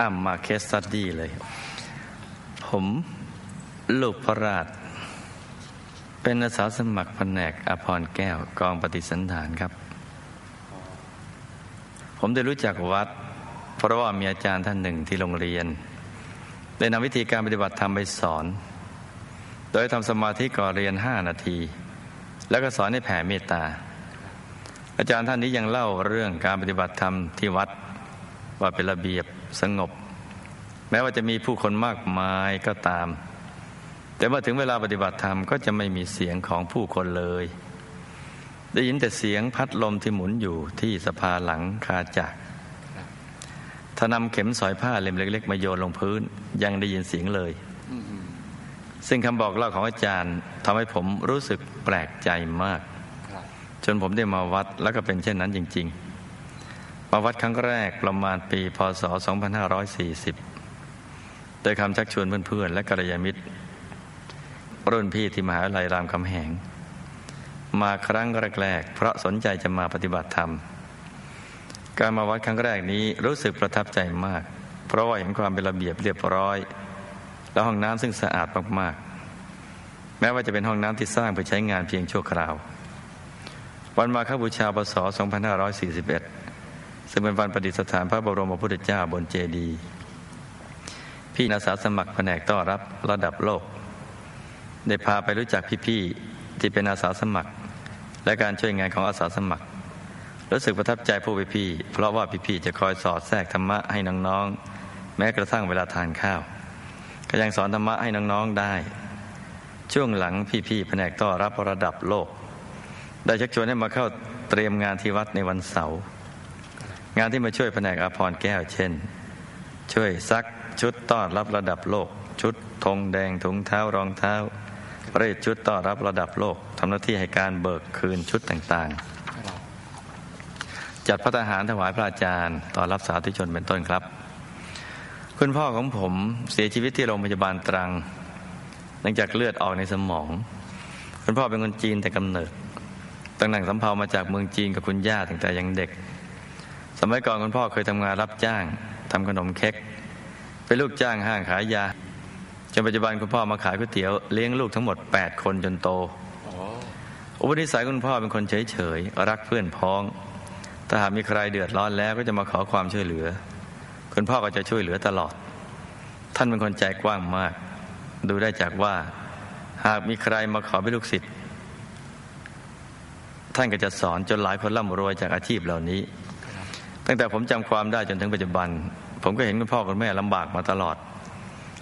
อ้ำมาเคสตัดดี้เลย ผมลูกพระราช เป็นอาสาสมัครแผนกอภรแก้วกองปฏิสันฐานครับ ผมได้รู้จักวัด เพราะว่ามีอาจารย์ท่านหนึ่งที่โรงเรียน ได้นำวิธีการปฏิบัติธรรมไปสอน โดยทำสมาธิก่อนเรียนห้านาที แล้วก็สอนให้แผ่เมตตาอาจารย์ท่านนี้ยังเล่าเรื่องการปฏิบัติธรรมที่วัดว่าเป็นระเบียบสงบ แม้ว่าจะมีผู้คนมากมายก็ตาม แต่เมื่อถึงเวลาปฏิบัติธรรมก็จะไม่มีเสียงของผู้คนเลย ได้ยินแต่เสียงพัดลมที่หมุนอยู่ที่สภาหลังคาจักรถ้านำเข็มสอยผ้าเล่มเล็ก ๆ มาโยนลงพื้น ยังได้ยินเสียงเลย ซึ่งคำบอกเล่าของอาจารย์ทำให้ผมรู้สึกแปลกใจมาก จนผมได้มาวัดแล้วก็เป็นเช่นนั้นจริง ๆ มาวัดครั้งแรกประมาณปีพศ 2540 โดยคำชักชวนเพื่อนๆ และกัลยาณมิตร รุ่นพี่ที่มหาวิทยาลัยรามคำแหง มาครั้งแรกๆเพราะสนใจจะมาปฏิบัติธรรม การมาวัดครั้งแรกนี้รู้สึกประทับใจมาก เพราะว่าเห็นความเป็นระเบียบเรียบร้อย และห้องน้ำซึ่งสะอาดมากๆ แม้ว่าจะเป็นห้องน้ำที่สร้างเพื่อใช้งานเพียงชั่วคราว วันมาคบูชาปศ2541 ซึ่งเป็นวันประดิษฐานพระบรมพุทธเจ้าบนเจดีย์ พี่อาสาสมัครแผนกต้อนรับระดับโลก ได้พาไปรู้จักพี่ๆที่เป็นอาสาสมัคร และการช่วยงานของอาสาสมัคร รู้สึกประทับใจผู้พี่ๆเพราะว่าพี่ๆจะคอยสอดแทรกธรรมะให้น้องๆ แม้กระทั่งเวลาทานข้าว ก็ยังสอนธรรมะให้น้องๆได้ ช่วงหลังพี่ๆแผนกต้อนรับระดับโลก ได้ชักชวนให้มาเข้าเตรียมงานที่วัดในวันเสาร์งานที่มาช่วยแผนกอภรแก้วเช่น ช่วยซัก ชุดต้อนรับระดับโลก ชุดธงแดงถุงเท้ารองเท้าเรศชุดต้อนรับระดับโลกทำหน้าที่ให้การเบิกคืนชุดต่างๆ จัดพระทหารถวายพระอาจารย์ต้อนรับสาธุชนเป็นต้นครับ คุณพ่อของผมเสียชีวิตที่โรงพยาบาลตรังหลังจากเลือดออกในสมอง คุณพ่อเป็นคนจีนแต่กำเนิดตั้งหนังสำเภามาจากเมืองจีนกับคุณย่าตั้งแต่ยังเด็ก สมัยก่อนคุณพ่อเคยทำงานรับจ้างทำขนมเค้ก เป็นลูกจ้างห้างขายยาจนปัจจุบันคุณพ่อมาขายก๋วยเตี๋ยวเลี้ยงลูกทั้งหมด 8 คนจนโตอุปนิสัยคุณพ่อเป็นคนเฉยเฉยรักเพื่อนพ้อง ถ้าหากมีใครเดือดร้อนแล้วก็จะมาขอความช่วยเหลือ คุณพ่อก็จะช่วยเหลือตลอด ท่านเป็นคนใจกว้างมาก ดูได้จากว่า หากมีใครมาขอเป็นลูกศิษย์ท่านก็จะสอนจนหลายคนร่ำรวยจากอาชีพเหล่านี้ ตั้งแต่ผมจำความได้จนถึงปัจจุบัน ผมก็เห็นคุณพ่อคุณแม่ลำบากมาตลอด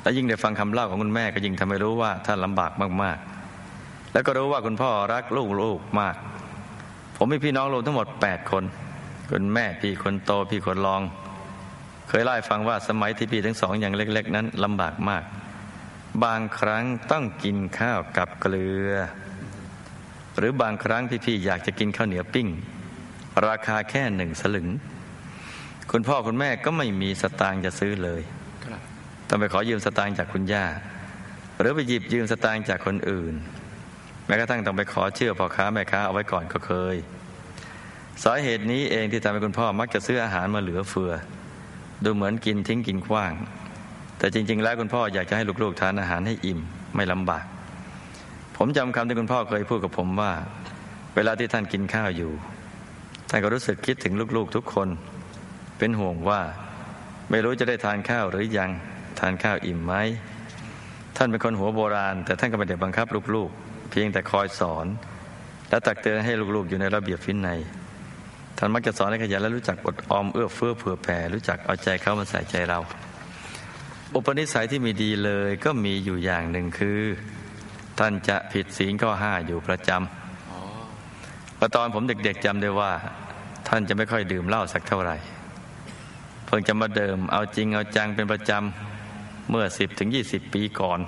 และยิ่งได้ฟังคำเล่าของคุณแม่ก็ยิ่งทำให้รู้ว่าท่านลำบากมากๆ แล้วก็รู้ว่าคุณพ่อรักลูกลูกมาก ผมมีพี่น้องรวมทั้งหมด 8 คนคุณแม่พี่คนโตพี่คนรอง เคยเล่าให้ฟังว่าสมัยที่พี่ทั้งสองอย่างเล็ก ๆ นั้นลำบากมาก บางครั้งต้องกินข้าวกับเกลือ หรือบางครั้งพี่ๆอยากจะกินข้าวเหนียวปิ้ง ราคาแค่หนึ่งสลึง คุณพ่อคุณแม่ก็ไม่มีสตางค์จะซื้อเลยต้องไปขอยืมสตางค์จากคุณย่า หรือไปหยิบยืมสตางค์จากคนอื่น แม้กระทั่งต้องไปขอเชื่อพ่อค้าแม่ค้าเอาไว้ก่อนก็เคยสาเหตุนี้เองที่ทำให้คุณพ่อมักจะซื้ออาหารมาเหลือเฟือ ดูเหมือนกินทิ้งกินขว้าง แต่จริง ๆ แล้วคุณพ่ออยากจะให้ลูกๆทานอาหารให้อิ่มไม่ลำบาก ผมจำคำที่คุณพ่อเคยพูดกับผมว่า เวลาที่ท่านกินข้าวอยู่ท่านก็รู้สึกคิดถึงลูกๆทุกคน เป็นห่วงว่าไม่รู้จะได้ทานข้าวหรือยังทานข้าวอิ่มไหมท่านเป็นคนหัวโบราณ แต่ท่านก็ไม่ได้บังคับลูกๆ เพียงแต่คอยสอน และตักเตือนให้ลูกๆ อยู่ในระเบียบฟินในท่านมักจะสอนให้ขยันและรู้จักอดออมเอื้อเฟื้อเผื่อแผ่รู้จักเอาใจเขามาใส่ใจเรา อุปนิสัยที่มีดีเลยก็มีอยู่อย่างหนึ่งคือ ท่านจะผิดศีลข้อห้าอยู่ประจำพอตอนผมเด็กๆจำได้ว่า ท่านจะไม่ค่อยดื่มเหล้าสักเท่าไหร่ เพิ่งจะมาเดิม เอาจริงเอาจังเป็นประจำเมื่อสิบถึงยี่สิบปีก่อน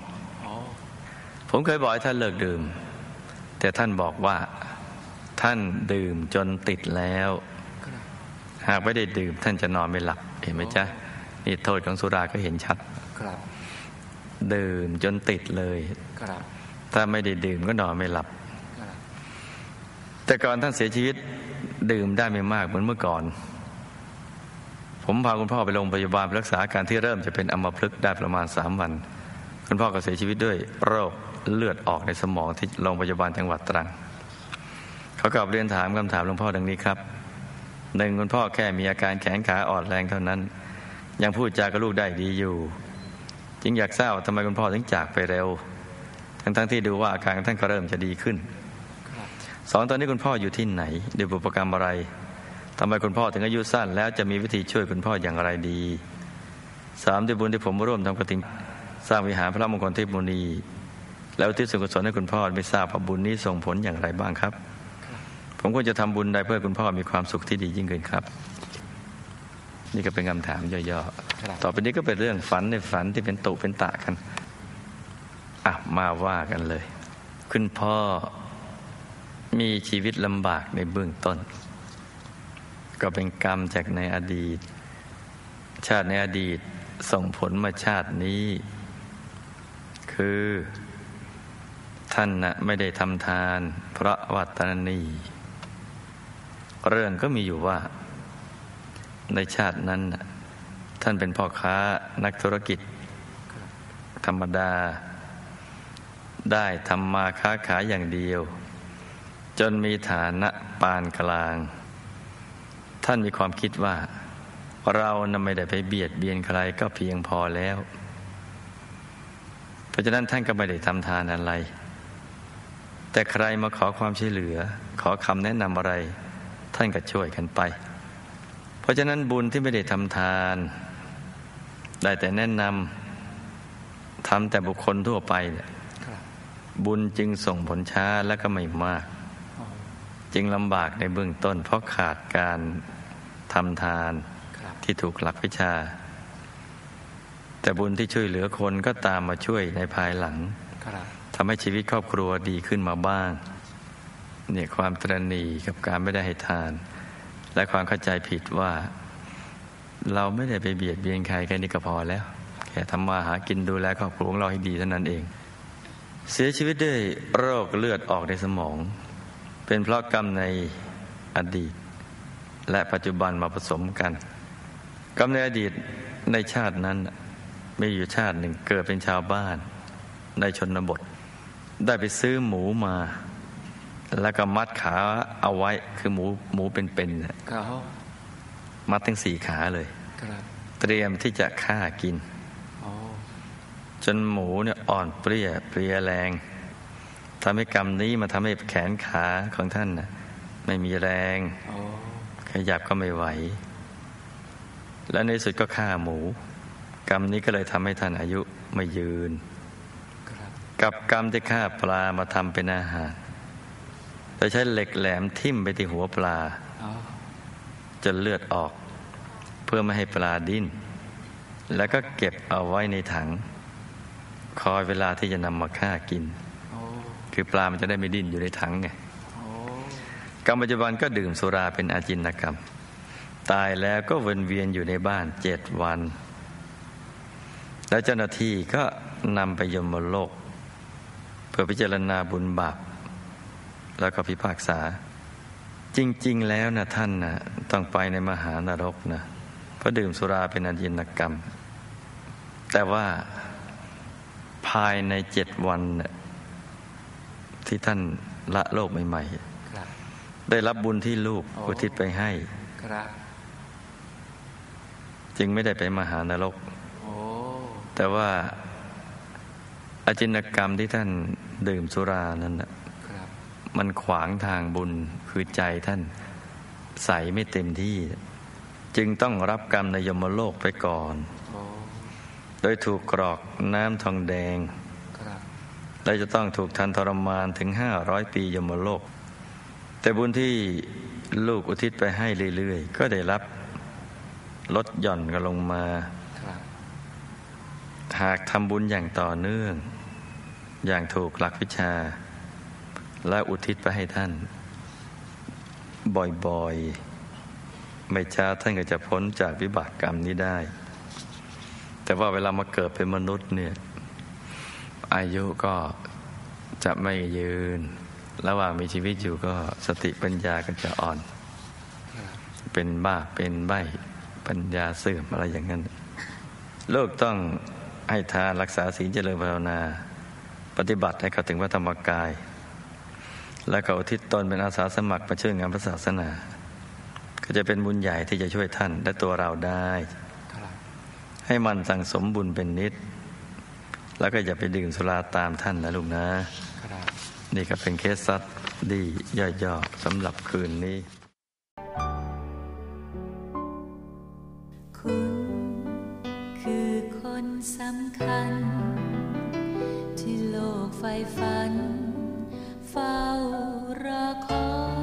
ผมเคยบอกให้ท่านเลิกดื่ม แต่ท่านบอกว่า ท่านดื่มจนติดแล้ว หากไม่ได้ดื่ม ท่านจะนอนไม่หลับ เห็นไหมจ๊ะนี่โทษของสุราก็เห็นชัดครับ ดื่มจนติดเลยครับถ้าไม่ได้ดื่มก็นอนไม่หลับครับแต่ก่อนท่านเสียชีวิตดื่มได้ไม่มากเหมือนเมื่อก่อน ผมพาคุณพ่อไปโรงพยาบาลรักษาการที่เริ่มจะเป็นอัมพฤกษ์ได้ประมาณสามวัน คุณพ่อก็เสียชีวิตด้วยโรคเลือดออกในสมองที่โรงพยาบาลจังหวัดตรัง เขากลับเรียนถามคำถามหลวงพ่อดังนี้ครับหนึ่งคุณพ่อแค่มีอาการแขนขาอ่อนแรงเท่านั้น ยังพูดจากับลูกได้ดีอยู่ จึงอยากทราบว่าทำไมคุณพ่อถึงจากไปเร็ว ทั้งๆทที่ดูว่าอาการท่านก็เริ่มจะดีขึ้นสองตอนนี้คุณพ่ออยู่ที่ไหนด้วยบุพกรรมอะไร ทำไมคุณพ่อถึงอายุสั้น แล้วจะมีวิธีช่วยคุณพ่ออย่างไรดีสามด้วยบุญที่ผมร่วมทำกระถิ่นสร้างวิหารพระมงคลเทพมุนี แล้วที่สุกุศลให้คุณพ่อไม่ทราบว่าบุญนี้ส่งผลอย่างไรบ้างครับ ผมควรจะทำบุญใดเพื่อคุณพ่อมีความสุขที่ดียิ่งขึ้นครับ นี่ก็เป็นคำถามย่อๆต่อไปนี้ก็เป็นเรื่องฝันในฝันที่เป็นตุเป็นตะกันอะมาว่ากันเลย คุณพ่อมีชีวิตลำบากในเบื้องต้น ก็เป็นกรรมจากในอดีต ชาติในอดีตส่งผลมาชาตินี้ คือ ท่านนะไม่ได้ทำทานเพราะวัตนนีเรื่องก็มีอยู่ว่า ในชาตินั้นท่านเป็นพ่อค้านักธุรกิจ ธรรมดา ได้ทำมาค้าขายอย่างเดียว จนมีฐานะปานกลาง ท่านมีความคิดว่า เรานไม่ได้ไปเบียดเบียนใครก็เพียงพอแล้ว เพราะฉะนั้นท่านก็ไม่ได้ทำทานอะไร แต่ใครมาขอความช่วยเหลือ ขอคำแนะนำอะไร ท่านก็ช่วยกันไป เพราะฉะนั้นบุญที่ไม่ได้ทำทาน ได้แต่แนะนำทำแต่บุคคลทั่วไปเนี่ยบุญจึงส่งผลช้าและก็ไม่มาก จึงลำบากในเบื้องต้น เพราะขาดการทำทานที่ถูกหลักวิชา แต่บุญที่ช่วยเหลือคนก็ตามมาช่วยในภายหลังทำให้ชีวิตครอบครัวดีขึ้นมาบ้าง เนี่ยความตรณีกับการไม่ได้ให้ทาน และความเข้าใจผิดว่า เราไม่ได้ไปเบียดเบียนใครแค่นี้ก็พอแล้ว แค่ทำมาหากินดูแลครอบครัวของเราให้ดีเท่านั้นเอง เสียชีวิตด้วยโรคเลือดออกในสมอง เป็นเพราะกรรมในอดีต และปัจจุบันมาผสมกันกรรมในอดีตในชาตินั้น มีอยู่ชาติหนึ่งเกิดเป็นชาวบ้าน ในชนบท ได้ไปซื้อหมูมา แล้วก็มัดขาเอาไว้คือหมูหมูเป็นๆมัดทั้งสี่ขาเลยเตรียมที่จะฆ่ากิน จนหมูเนี่ยอ่อนเปรี้ยเปรี้ยแรง ทำให้กรรมนี้มาทำให้แขนขาของท่านนะไม่มีแรงขยับก็ไม่ไหว และในสุดก็ฆ่าหมู กรรมนี้ก็เลยทำให้ท่านอายุไม่ยืน กับกรรมที่ฆ่าปลามาทำเป็นอาหารโดยใช้เหล็กแหลมทิ่มไปที่หัวปลาจนเลือดออก เพื่อไม่ให้ปลาดิ้น แล้วก็เก็บเอาไว้ในถัง คอยเวลาที่จะนำมาฆ่ากิน คือปลามันจะได้ไม่ดิ้นอยู่ในถังไงกรรมปัจจุบันก็ดื่มสุราเป็นอาจินกรรม ตายแล้วก็วนเวียนอยู่ในบ้านเจ็ดวัน แล้วเจ้าหน้าที่ก็นำไปยมโลก เพื่อพิจารณาบุญบาปแล้วก็พิพากษา จริง ๆ แล้วนะท่านนะต้องไปในมหานรกนะเพราะดื่มสุราเป็นอาจินกรรม แต่ว่าภายในเจ็ดวันนะ ที่ท่านละโลกใหม่ๆได้รับบุญที่ลูกอุทิศไปให้จึงไม่ได้ไปมหานรกแต่ว่าอาจินกรรมที่ท่านดื่มสุรานั้นนะมันขวางทางบุญคือใจท่านใสไม่เต็มที่ จึงต้องรับกรรมในยมโลกไปก่อน โดยถูกกรอกน้ำทองแดง และจะต้องถูกทันทรมานถึงห้าร้อยปียมโลก แต่บุญที่ลูกอุทิศไปให้เรื่อยๆ ก็ได้รับลดหย่อนกันลงมา หากทำบุญอย่างต่อเนื่อง อย่างถูกหลักวิชา และอุทิศไปให้ท่าน บ่อยๆ ไม่ช้าท่านก็จะพ้นจากวิบากกรรมนี้ได้ แต่ว่าเวลามาเกิดเป็นมนุษย์เนี่ย อายุก็จะไม่ยืน ระหว่างมีชีวิตอยู่ก็สติปัญญาก็จะอ่อน เป็นบ้าเป็นใบไปปัญญาเสื่อมอะไรอย่างนั้นโลกต้องให้ทานรักษาศีลเจริญภาวนา ปฏิบัติให้เข้าถึงพระธรรมกาย และเขาอุทิศตนเป็นอาสาสมัครมาช่วยงานพระศาสนา ก็จะเป็นบุญใหญ่ที่จะช่วยท่านและตัวเราได้ครับให้มันสั่งสมบุญเป็นนิด แล้วก็อย่าไปดื่มสุราตามท่านนะลุงนะ นี่ก็เป็นเคสซัดดีย่อยๆสำหรับคืนนี้ คุณคือคนสำคัญ ที่โลกไฟฝัน เฝ้ารอคอย